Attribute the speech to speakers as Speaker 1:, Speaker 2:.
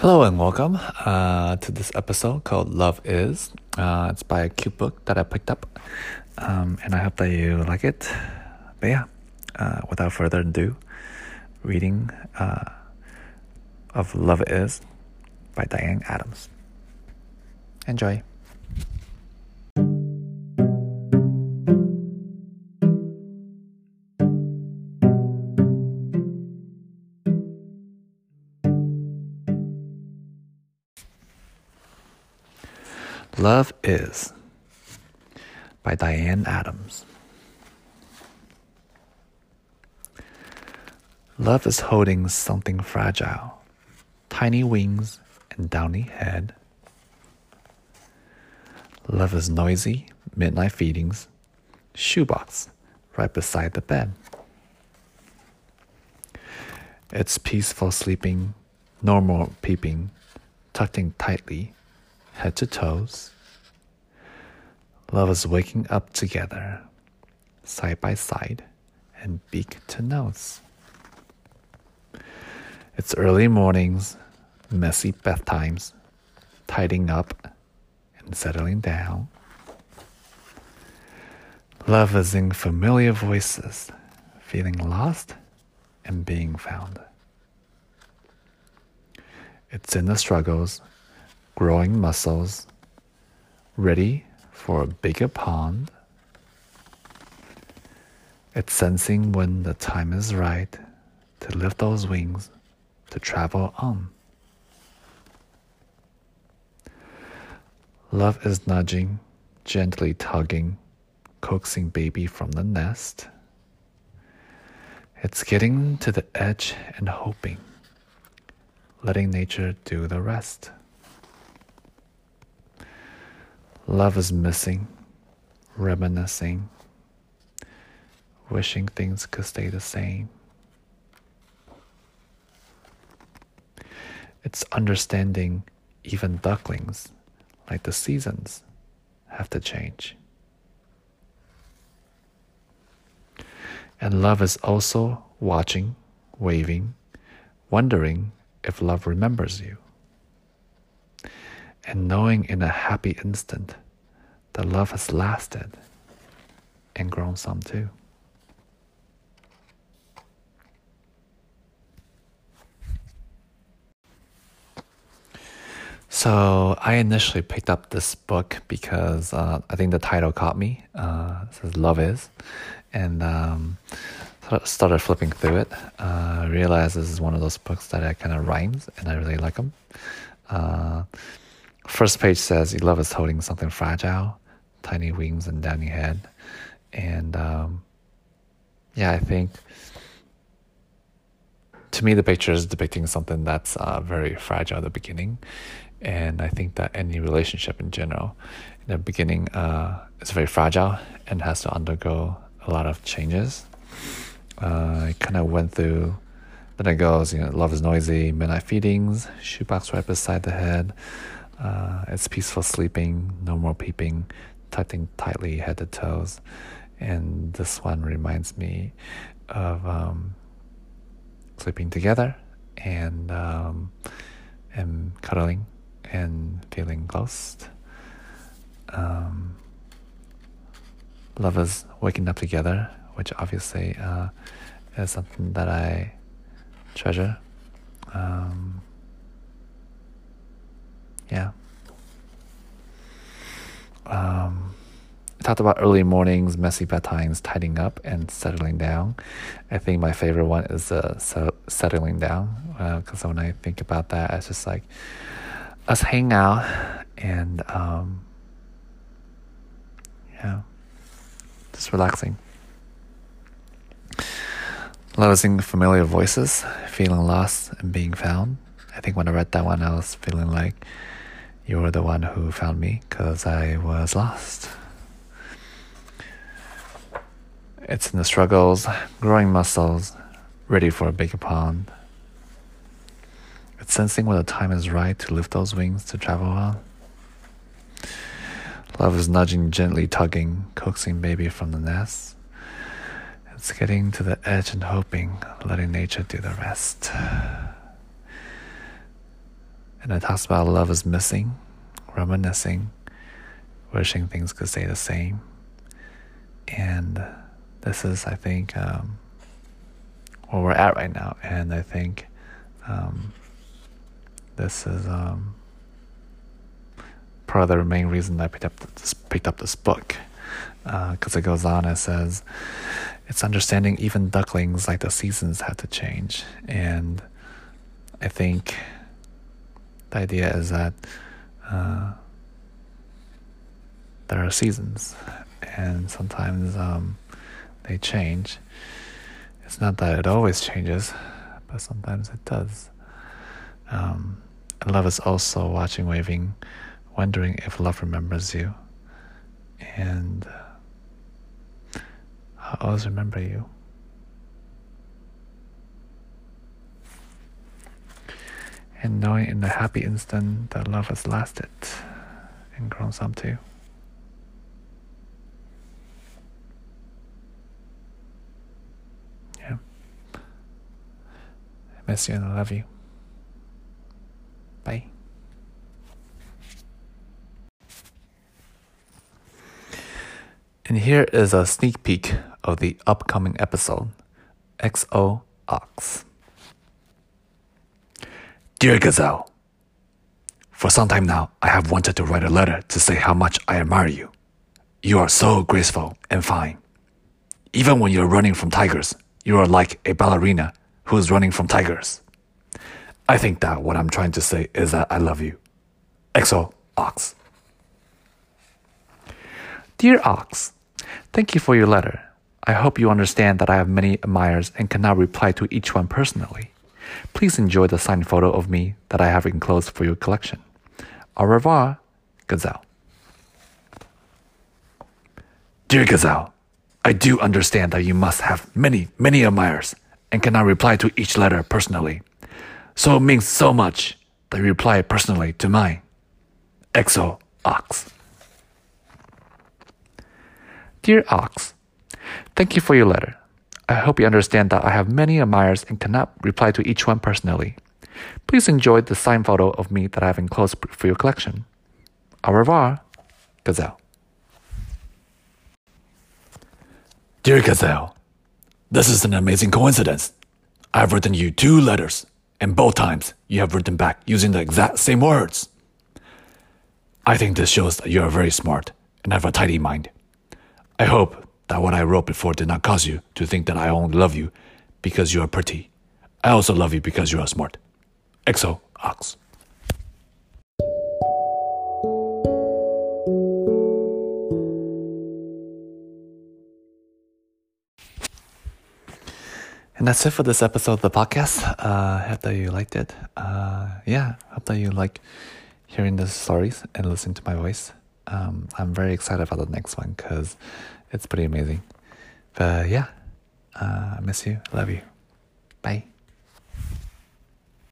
Speaker 1: Hello and welcome uh, to this episode called Love Is. Uh, it's by a cute book that I picked up, um, and I hope that you like it. But yeah, uh, without further ado, reading uh, of Love Is by Diane Adams. Enjoy. Love Is by Diane Adams. Love is holding something fragile, tiny wings and downy head. Love is noisy, midnight feedings, shoebox right beside the bed. It's peaceful sleeping, normal peeping, tucked in tightly head to toes. Love is waking up together, side by side, and beak to nose. It's early mornings, messy bedtimes, tidying up and settling down. Love is in familiar voices, feeling lost and being found. It's in the struggles growing muscles, ready for a bigger pond. It's sensing when the time is right to lift those wings to travel on. Love is nudging, gently tugging, coaxing baby from the nest. It's getting to the edge and hoping, letting nature do the rest. Love is missing, reminiscing, wishing things could stay the same. It's understanding even ducklings, like the seasons, have to change. And love is also watching, waving, wondering if love remembers you and knowing in a happy instant that love has lasted and grown some too. So I initially picked up this book because uh, I think the title caught me. Uh, it says "Love Is," and um, started flipping through it. Uh, realized this is one of those books that kind of rhymes, and I really like them. Uh, First page says love is holding something fragile, tiny wings and downy head. And um, yeah, I think to me, the picture is depicting something that's uh, very fragile at the beginning. And I think that any relationship in general, in the beginning, uh, is very fragile and has to undergo a lot of changes. Uh, I kind of went through, then it goes, you know, love is noisy, midnight feedings, shoebox right beside the head, uh, it's peaceful sleeping, no more peeping, tucking tightly head to toes. And this one reminds me of um, sleeping together and um, and cuddling and feeling close. Um, lovers waking up together, which obviously uh, is something that I treasure. Um, yeah. Um, I talked about early mornings, messy bedtimes, tidying up, and settling down. I think my favorite one is uh, so settling down because uh, when I think about that, it's just like us hang out and um, yeah, just relaxing. Losing familiar voices, feeling lost and being found. I think when I read that one, I was feeling like you were the one who found me because I was lost. It's in the struggles, growing muscles, ready for a bigger pond. It's sensing when the time is right to lift those wings to travel on. Love is nudging, gently tugging, coaxing baby from the nest. It's getting to the edge and hoping, letting nature do the rest. And it talks about love is missing, reminiscing, wishing things could stay the same. And this is, I think, um, where we're at right now. And I think um, this is um, part of the main reason I picked up this, picked up this book because uh, it goes on. It says it's understanding even ducklings like the seasons have to change, and I think the idea is that uh, there are seasons, and sometimes um, they change. It's not that it always changes, but sometimes it does. Um, love is also watching, waving, wondering if love remembers you, and I'll always remember you. And knowing in the happy instant that love has lasted and grown some too. Yeah. I miss you and I love you. Bye. And here is a sneak peek of the upcoming episode XO Ox. Dear Gazelle, for some time now, I have wanted to write a letter to say how much I admire you. You are so graceful and fine. Even when you're running from tigers, you are like a ballerina who is running from tigers. I think that what I'm trying to say is that I love you. XO Ox. Dear Ox, Thank you for your letter. I hope you understand that I have many admirers and cannot reply to each one personally. Please enjoy the signed photo of me that I have enclosed for your collection. Au revoir, Gazelle. Dear Gazelle, I do understand that you must have many, many admirers and cannot reply to each letter personally. So it means so much that you reply personally to mine. XO Ox. Dear Ox, thank you for your letter. I hope you understand that I have many admirers and cannot reply to each one personally. Please enjoy the signed photo of me that I have enclosed for your collection. Au revoir, Gazelle. Dear Gazelle, this is an amazing coincidence. I have written you two letters, and both times you have written back using the exact same words. I think this shows that you are very smart and have a tidy mind. I hope that what I wrote before did not cause you to think that I only love you because you are pretty. I also love you because you are smart. XO Ox. And that's it for this episode of the podcast. Uh, I hope that you liked it. Uh, yeah, hope that you like hearing the stories and listening to my voice um, I'm very excited about the next one because it's pretty amazing. But yeah, uh, I miss you. Love you. Bye.